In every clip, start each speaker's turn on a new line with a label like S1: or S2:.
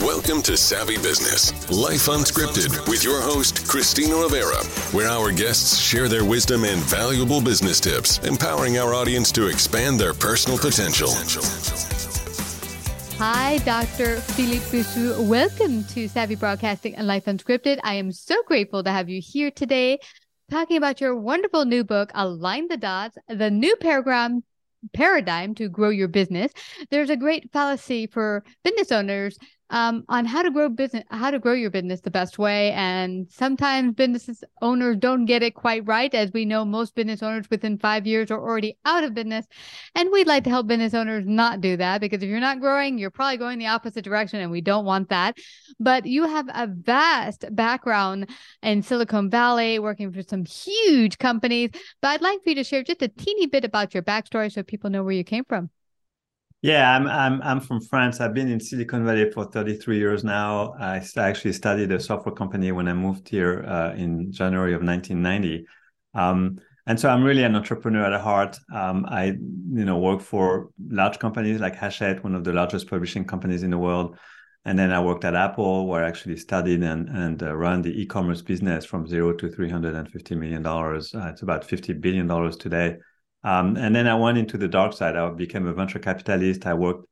S1: Welcome to Savvy Business, Life Unscripted, with your host, Christina Rivera, where our guests share their wisdom and valuable business tips, empowering our audience to expand their personal potential.
S2: Hi, Dr. Philippe Bouissou. Welcome to Savvy Broadcasting and Life Unscripted. I am so grateful to have you here today talking about your wonderful new book, Align the Dots, the new paradigm to grow your business. There's a great fallacy for business owners um, on how to grow business, how to grow your business the best way. And sometimes business owners don't get it quite right. As we know, most business owners within five years are already out of business. And we'd like to help business owners not do that because if you're not growing, you're probably going the opposite direction and we don't want that. But you have a vast background in Silicon Valley, working for some huge companies. But I'd like for you to share just a teeny bit about your backstory so people know where you came from.
S3: Yeah, I'm I'm I'm from France. I've been in Silicon Valley for 33 years now. I actually studied a software company when I moved here uh, in January of 1990. Um, and so I'm really an entrepreneur at heart. Um, I you know work for large companies like Hachette, one of the largest publishing companies in the world. And then I worked at Apple, where I actually studied and and uh, run the e-commerce business from zero to 350 million dollars. Uh, it's about 50 billion dollars today. Um, and then I went into the dark side. I became a venture capitalist. I worked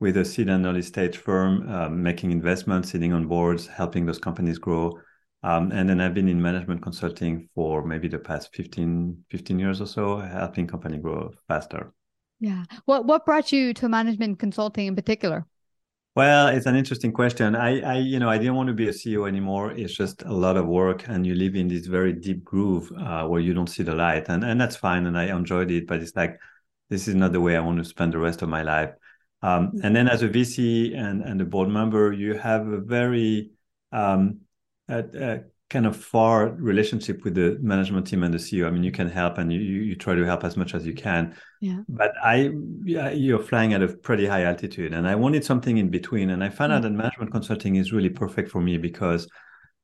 S3: with a seed and early stage firm, um, making investments, sitting on boards, helping those companies grow. Um, and then I've been in management consulting for maybe the past 15, 15 years or so, helping company grow faster.
S2: Yeah. What what brought you to management consulting in particular?
S3: Well, it's an interesting question. I, I, you know, I didn't want to be a CEO anymore. It's just a lot of work, and you live in this very deep groove uh, where you don't see the light, and and that's fine. And I enjoyed it, but it's like this is not the way I want to spend the rest of my life. Um, and then as a VC and and a board member, you have a very um, a, a kind of far relationship with the management team and the CEO. I mean, you can help and you, you try to help as much as you can.
S2: Yeah.
S3: But I, yeah, you're flying at a pretty high altitude, and I wanted something in between. And I found mm-hmm. out that management consulting is really perfect for me because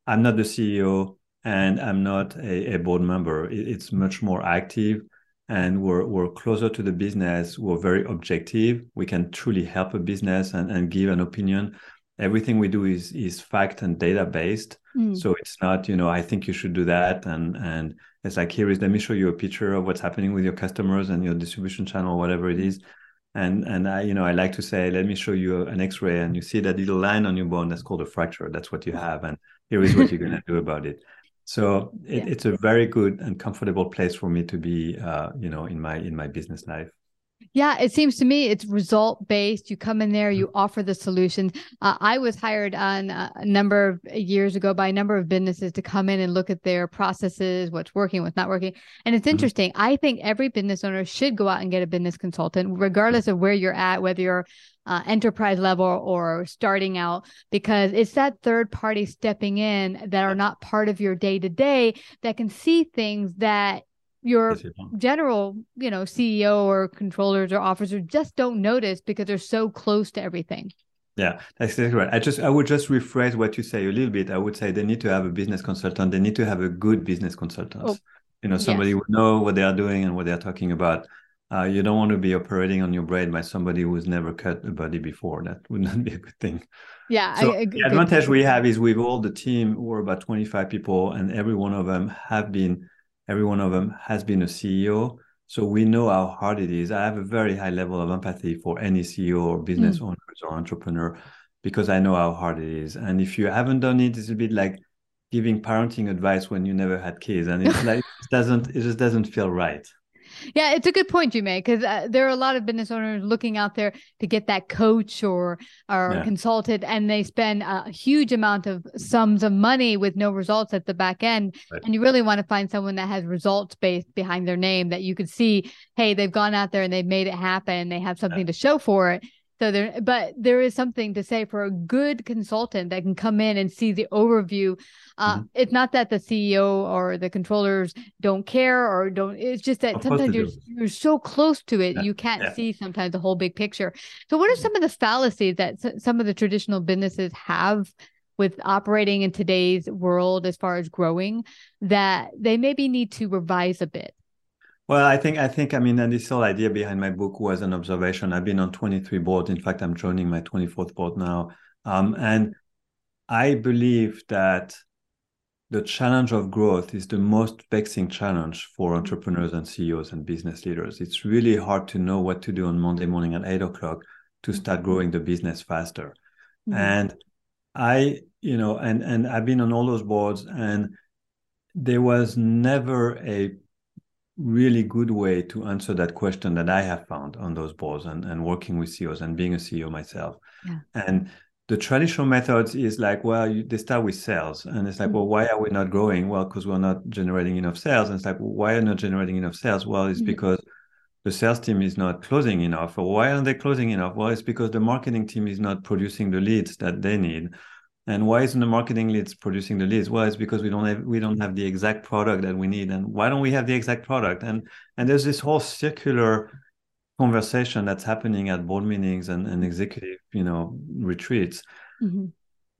S3: I'm not the CEO and I'm not a, a board member. It's much more active, and we're we're closer to the business. We're very objective. We can truly help a business and, and give an opinion everything we do is is fact and data based mm. so it's not you know i think you should do that and and it's like here is let me show you a picture of what's happening with your customers and your distribution channel whatever it is and and i you know i like to say let me show you an x-ray and you see that little line on your bone that's called a fracture that's what you have and here is what you're going to do about it so it, yeah. it's a very good and comfortable place for me to be uh, you know in my in my business life
S2: yeah, it seems to me it's result based. You come in there, you mm-hmm. offer the solutions. Uh, I was hired on a number of years ago by a number of businesses to come in and look at their processes, what's working, what's not working. And it's mm-hmm. interesting. Mm-hmm. I think every business owner should go out and get a business consultant, regardless of where you're at, whether you're uh, enterprise level or starting out, because it's that third party stepping in that are not part of your day to day that can see things that your general, you know, CEO or controllers or officers just don't notice because they're so close to everything.
S3: Yeah, that's exactly right. I just I would just rephrase what you say a little bit. I would say they need to have a business consultant. They need to have a good business consultant.
S2: Oh,
S3: you know, somebody
S2: yes.
S3: who know what they are doing and what they are talking about. Uh, you don't want to be operating on your brain by somebody who's never cut a body before. That would not be a good thing.
S2: Yeah.
S3: So
S2: I- I-
S3: the advantage we have is with all the team, we're about 25 people, and every one of them have been, every one of them has been a CEO. So we know how hard it is. I have a very high level of empathy for any CEO or business
S2: Mm.
S3: owners or entrepreneur because I know how hard it is. And if you haven't done it, it's a bit like giving parenting advice when you never had kids, and it's like it doesn't, it just doesn't feel right.
S2: Yeah, it's a good point you make because uh, there are a lot of business owners looking out there to get that coach or or
S3: Yeah.
S2: consultant, and they spend a huge amount of sums of money with no results at the back end.
S3: Right.
S2: And you really want to find someone that has results based behind their name that you could see, hey, they've gone out there and they've made it happen. They have something to show for it. So there, but there is something to say for a good consultant that can come in and see the overview. Uh,
S3: Mm-hmm.
S2: It's not that the CEO or the controllers don't care or don't. It's just that
S3: Of
S2: sometimes you're you're so close to it,
S3: Yeah,
S2: you can't
S3: yeah.
S2: see sometimes the whole big picture. So, what are some of the fallacies that s- some of the traditional businesses have with operating in today's world as far as growing that they maybe need to revise a bit?
S3: Well, I think I think I mean, and this whole idea behind my book was an observation. I've been on 23 boards. In fact, I'm joining my 24th board now, um, and I believe that the challenge of growth is the most vexing challenge for entrepreneurs and CEOs and business leaders. It's really hard to know what to do on Monday morning at eight o'clock to start growing the business faster.
S2: Mhm.
S3: And I, you know, and and I've been on all those boards, and there was never a really good way to answer that question that I have found on those boards and, and working with CEOs and being a CEO myself.
S2: Yeah.
S3: And the traditional methods is like, well, you, they start with sales. And it's like,
S2: Mhm.
S3: well, why are we not growing? Well, because we're not generating enough sales. And it's like, well, why are not generating enough sales? Well, it's
S2: Mhm.
S3: because the sales team is not closing enough. Or why aren't they closing enough? Well, it's because the marketing team is not producing the leads that they need. And why isn't the marketing leads producing the leads? Well, it's because we don't have we don't have the exact product that we need. And why don't we have the exact product? And and there's this whole circular conversation that's happening at board meetings and, and executive, you know, retreats.
S2: Mhm.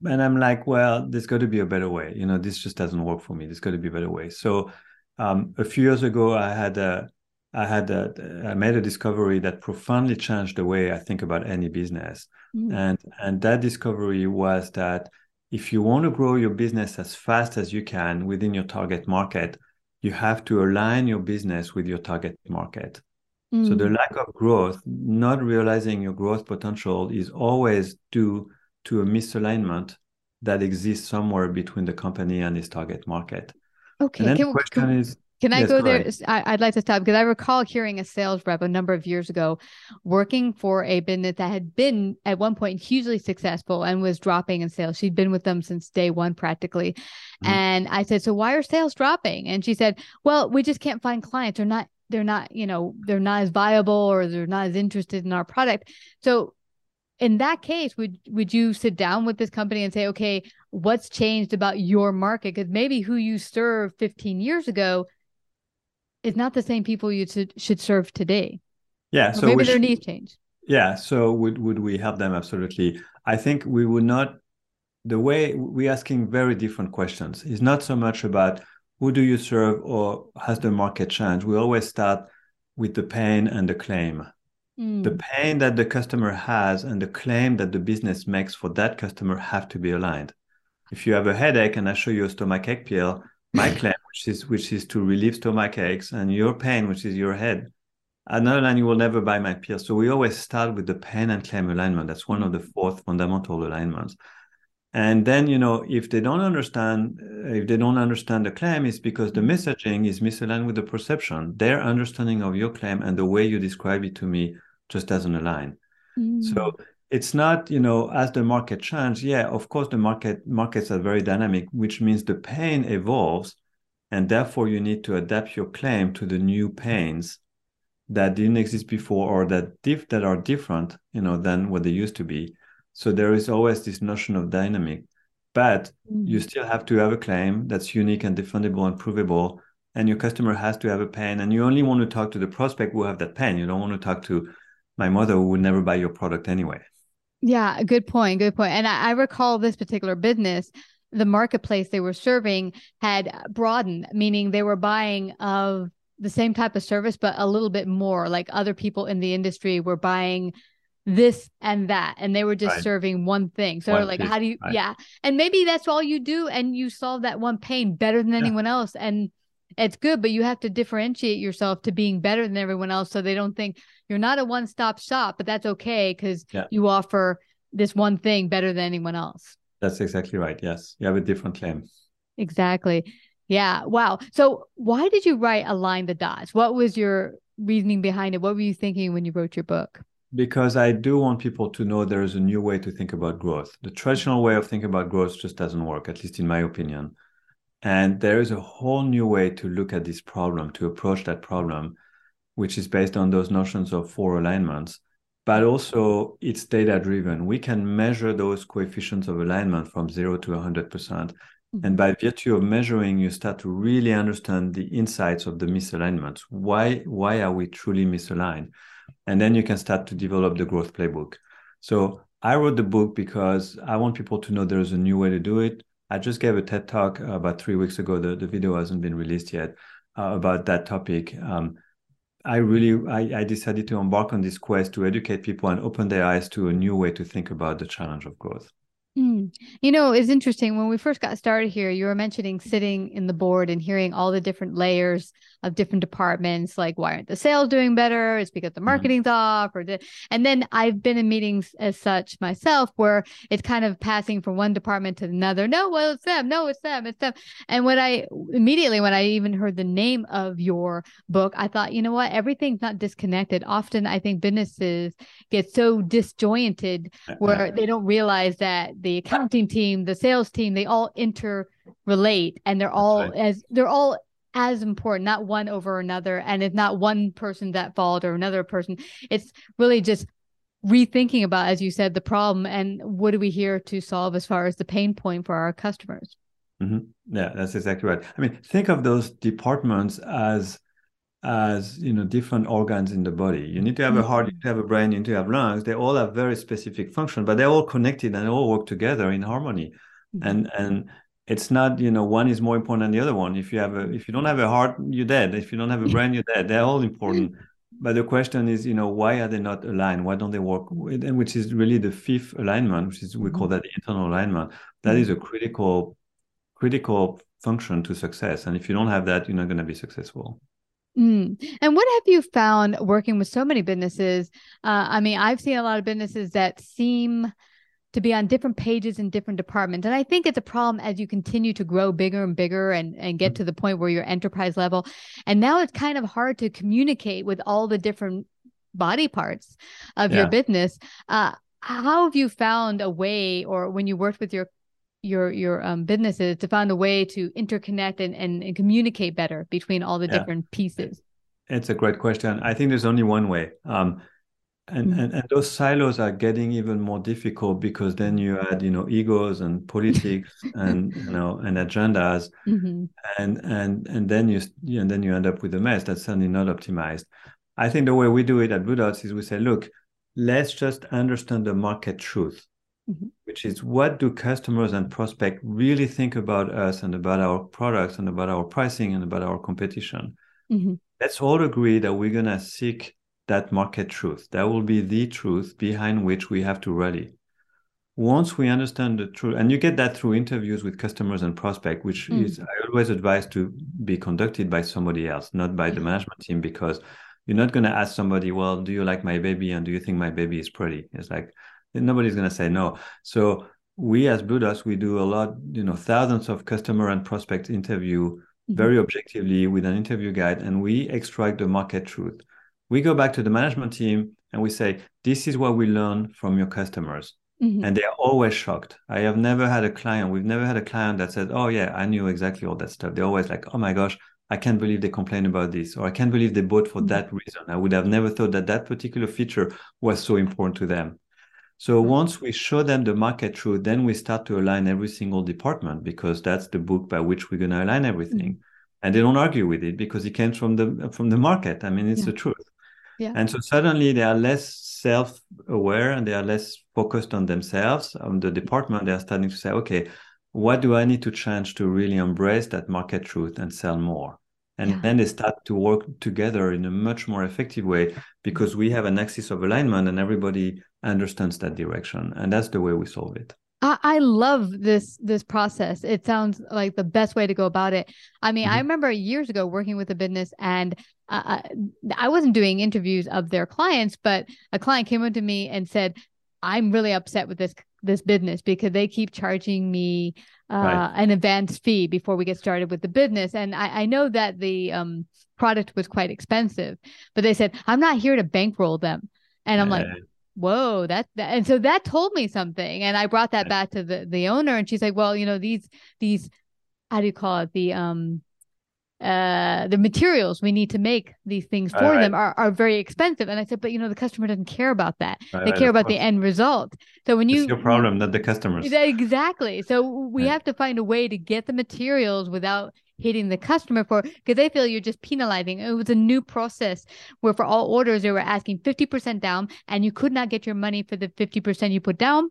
S3: And I'm like, well, there's got to be a better way. You know, this just doesn't work for me. There's got to be a better way. So um, a few years ago, I had a I had a, I made a discovery that profoundly changed the way I think about any business.
S2: Mhm.
S3: And and that discovery was that if you want to grow your business as fast as you can within your target market, you have to align your business with your target market. So the
S2: Mm.
S3: lack of growth, not realizing your growth potential is always due to a misalignment that exists somewhere between the company and its target market.
S2: okay.
S3: And then
S2: Can,
S3: the question
S2: can,
S3: is,
S2: Can I go
S3: go
S2: there? I, would like to stop because I recall hearing a sales rep a number of years ago working for a business that had been at one point hugely successful and was dropping in sales. She'd been with them since day one practically.
S3: Mhm.
S2: And I said, So why are sales dropping? And she said, Well, we just can't find clients. They're not, they're not, you know, they're not as viable or they're not as interested in our product. So in that case, would would you sit down with this company and say, okay, what's changed about your market? Because maybe who you served 15 years ago is not the same people you should, should serve today.
S3: yeah. So
S2: maybe their needs change.
S3: Yeah. So would would we help them? Absolutely. I think we would not. The way we're asking very different questions is not so much about who do you serve or has the market changed. We always start with the pain and the claim.
S2: Mm.
S3: The pain that the customer has and the claim that the business makes for that customer have to be aligned. If you have a headache and I show you a stomachache pill, my claim, which is which is to relieve stomach aches, and your pain, which is your head, another line you will never buy my pill. So we always start with the pain and claim alignment. That's one of the fourth fundamental alignments. And then, you know, if they don't understand, uh, if they don't understand the claim, it's because the messaging is misaligned with the perception. Their understanding of your claim and the way you describe it to me just doesn't align.
S2: Mm.
S3: So it's not, you know, as the market changes, yeah, of course the market markets are very dynamic, which means the pain evolves, and therefore you need to adapt your claim to the new pains that didn't exist before or that diff that are different, you know, than what they used to be. So there is always this notion of dynamic, but you
S2: Mm.
S3: still have to have a claim that's unique and defendable and provable and your customer has to have a pain and you only want to talk to the prospect who have that pain you don't want to talk to my mother who would never buy your product anyway
S2: yeah good point good point. and I, I recall this particular business the marketplace they were serving had broadened meaning they were buying of the same type of service but a little bit more like other people in the industry were buying this and that and they were just right. serving one thing so one like piece, how do you right. yeah and maybe that's all you do and you solve that one pain better than yeah. anyone else and it's good, but you have to differentiate yourself to being better than everyone else so they don't think you're not a one stop shop, but that's okay because yeah. you offer this one thing better than anyone else.
S3: That's exactly right. Yes. You have a different claim.
S2: Exactly. Yeah. Wow. So, why did you write Align the Dots? What was your reasoning behind it? What were you thinking when you wrote your book?
S3: Because I do want people to know there is a new way to think about growth. The traditional way of thinking about growth just doesn't work, at least in my opinion. And there is a whole new way to look at this problem, to approach that problem, which is based on those notions of four alignments. But also, it's data driven. We can measure those coefficients of alignment from zero to 100%. Mm-hmm. And by virtue of measuring, you start to really understand the insights of the misalignments. Why, why are we truly misaligned? And then you can start to develop the growth playbook. So I wrote the book because I want people to know there's a new way to do it. I just gave a TED talk uh, about three weeks ago. The, the video hasn't been released yet uh, about that topic. Um, I really I, I, decided to embark on this quest to educate people and open their eyes to a new way to think about the challenge of growth.
S2: Mm. You know, it's interesting. When we first got started here, you were mentioning sitting in the board and hearing all the different layers of different departments, like why aren't the sales doing better? It's because the mm-hmm. marketing's mm-hmm. off, or and then I've been in meetings as such myself where it's kind of passing from one department to another. No, well, it's them. No, it's them. It's them. And when I immediately, when I even heard the name of your book, I thought, you know what? Everything's not disconnected. Often, I think businesses get so disjointed where they don't realize that the accounting team, the sales team, they all interrelate and they're all right. as they're all as important, not one over another. And it's not one person that fault or another person. It's really just rethinking about, as you said, the problem and what are we here to solve as far as the pain point for our customers.
S3: Mm-hmm. Yeah, that's exactly right. I mean, think of those departments as as you know different organs in the body you need to have a heart you need to have a brain you need to have lungs they all have very specific function but they're all connected and they all work together in harmony mm-hmm. and and it's not you know one is more important than the other one. If you have a if you don't have a heart you're dead. If you don't have a brain you're dead. They're all important. But the question is you know why are they not aligned? Why don't they work with, and which is really the fifth alignment which is we call mm-hmm. that the internal alignment. That is a mm-hmm. critical critical function to success. And if you don't have that you're not going to be successful.
S2: Mm. And what have you found working with so many businesses? Uh, I mean, I've seen a lot of businesses that seem to be on different pages in different departments. And I think it's a problem as you continue to grow bigger and bigger and, and get to the point where you're enterprise level. And now it's kind of hard to communicate with all the different body parts of yeah. your business. Uh, how have you found a way, or when you worked with your your your um, businesses to find a way to interconnect and, and, and communicate better between all the yeah. different pieces?
S3: It's a great question. I think there's only one way. Um, and, and, and those silos are getting even more difficult because then you add you know egos and politics and you know and agendas mm-hmm. and and and then you and then you end up with a mess that's certainly not optimized i think the way we do it at blue dots is we say look let's just understand the market truth mm-hmm. which is what do customers and prospects really think about us and about our products and about our pricing and about our competition. Mm-hmm. Let's all agree that we're going to seek that market truth. That will be the truth behind which we have to rally. Once we understand the truth, and you get that through interviews with customers and prospects, which mm. is I always advise to be conducted by somebody else, not by the mm-hmm. management team, because you're not going to ask somebody, well, do you like my baby and do you think my baby is pretty? It's like nobody's going to say no so we as blue dots we do a lot you know thousands of customer and prospect interview mm-hmm. very objectively with an interview guide and we extract the market truth we go back to the management team and we say this is what we learn from your customers mm-hmm. and they're always shocked i have never had a client we've never had a client that said oh yeah i knew exactly all that stuff they're always like oh my gosh I can't believe they complain about this, or I can't believe they bought for mm-hmm. that reason. I would have never thought that that particular feature was so important to them. So mm-hmm. once we show them the market truth, then we start to align every single department because that's the book by which we're going to align everything. Mm-hmm. and they don't argue with it because it came from the from the market. I mean, it's
S2: Yeah.
S3: the truth.
S2: Yeah.
S3: And so suddenly they are less self-aware and they are less focused on themselves. On the department, they are starting to say, okay, what do I need to change to really embrace that market truth and sell more? And
S2: Yeah.
S3: then they start to work together in a much more effective way because we have an axis of alignment and everybody understands that direction. And that's the way we solve it.
S2: I, I love this this process. It sounds like the best way to go about it. I mean, I
S3: Mhm.
S2: remember years ago working with a business, and uh, I wasn't doing interviews of their clients, but a client came up to me and said, "I'm really upset with this this business because they keep charging me uh,
S3: Right.
S2: an advance fee before we get started with the business." And I, I know that the um, product was quite expensive, but they said, "I'm not here to bankroll them," and I'm like
S3: Uh,
S2: whoa that, that and so that told me something and i brought that back to the the owner and she's like well you know these these how do you call it the um uh the materials we need to make these things for
S3: Right,
S2: them are, are very expensive. And i said but you know the customer doesn't care about that.
S3: Right,
S2: they
S3: right,
S2: care about the end result. So when you
S3: It's your problem, not the customers.
S2: Exactly. So we have to find a way to get the materials without hitting the customer for because they feel you're just penalizing. It was a new process where for all orders they were asking 50% down and you could not get your money for the 50% you put down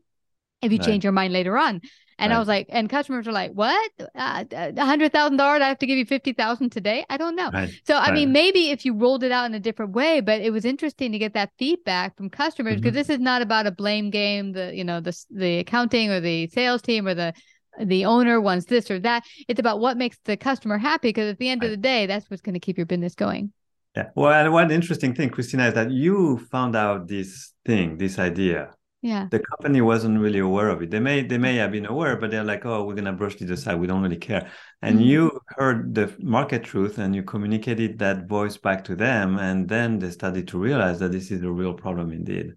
S2: if you
S3: Right.
S2: change your mind later on. And I was like, and customers are like, what? Uh, A hundred thousand dollars? I have to give you fifty thousand today? I don't know.
S3: Right.
S2: So I
S3: Right.
S2: mean, maybe if you rolled it out in a different way, but it was interesting to get that feedback from customers because
S3: Mhm.
S2: this is not about a blame game. The you know the the accounting or the sales team or the the owner wants this or that. It's about what makes the customer happy because at the end of the day, that's what's going to keep your business going.
S3: Yeah. Well, one interesting thing, Christina, is that you found out this thing, this idea.
S2: Yeah.
S3: The company wasn't really aware of it. They may they may have been aware, but they're like, oh, we're gonna brush this aside. We don't really care. And
S2: Mhm.
S3: you heard the market truth and you communicated that voice back to them, and then they started to realize that this is a real problem indeed.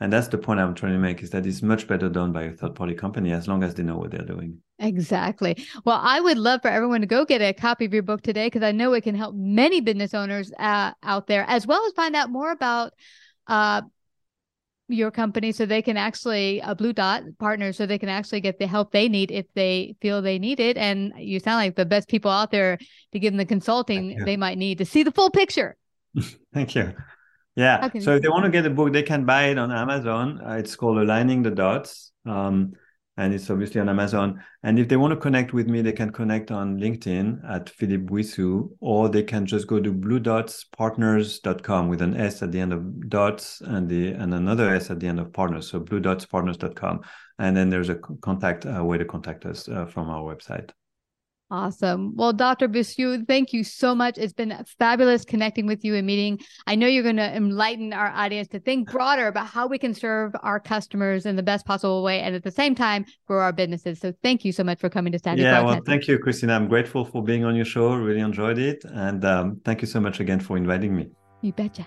S3: And that's the point I'm trying to make is that it's much better done by a third party company as long as they know what they're doing.
S2: Exactly. Well, I would love for everyone to go get a copy of your book today because I know it can help many business owners uh, out there, as well as find out more about uh, your company so they can actually, a Blue Dot partner, so they can actually get the help they need if they feel they need it. And you sound like the best people out there to give them the consulting they might need to see the full picture.
S3: Thank you. Yeah.
S2: Can
S3: So if they want to get a book, they can buy it on Amazon. Uh, it's called Aligning the Dots. Um, and it's obviously on Amazon. And if they want to connect with me, they can connect on LinkedIn at Philippe Bouissou, or they can just go to bluedotspartners.com with an S at the end of dots and the and another S at the end of partners. So bluedotspartners.com. And then there's a contact uh, way to contact us uh, from our website.
S2: Awesome. Well, Dr. Bouissou, thank you so much. It's been fabulous connecting with you and meeting. I know you're going to enlighten our audience to think broader about how we can serve our customers in the best possible way and at the same time grow our businesses. So thank you so much for coming to Savvy
S3: yeah, well, thank you, Christina. I'm grateful for being on your show. Really enjoyed it. And um, thank you so much again for inviting me.
S2: You betcha.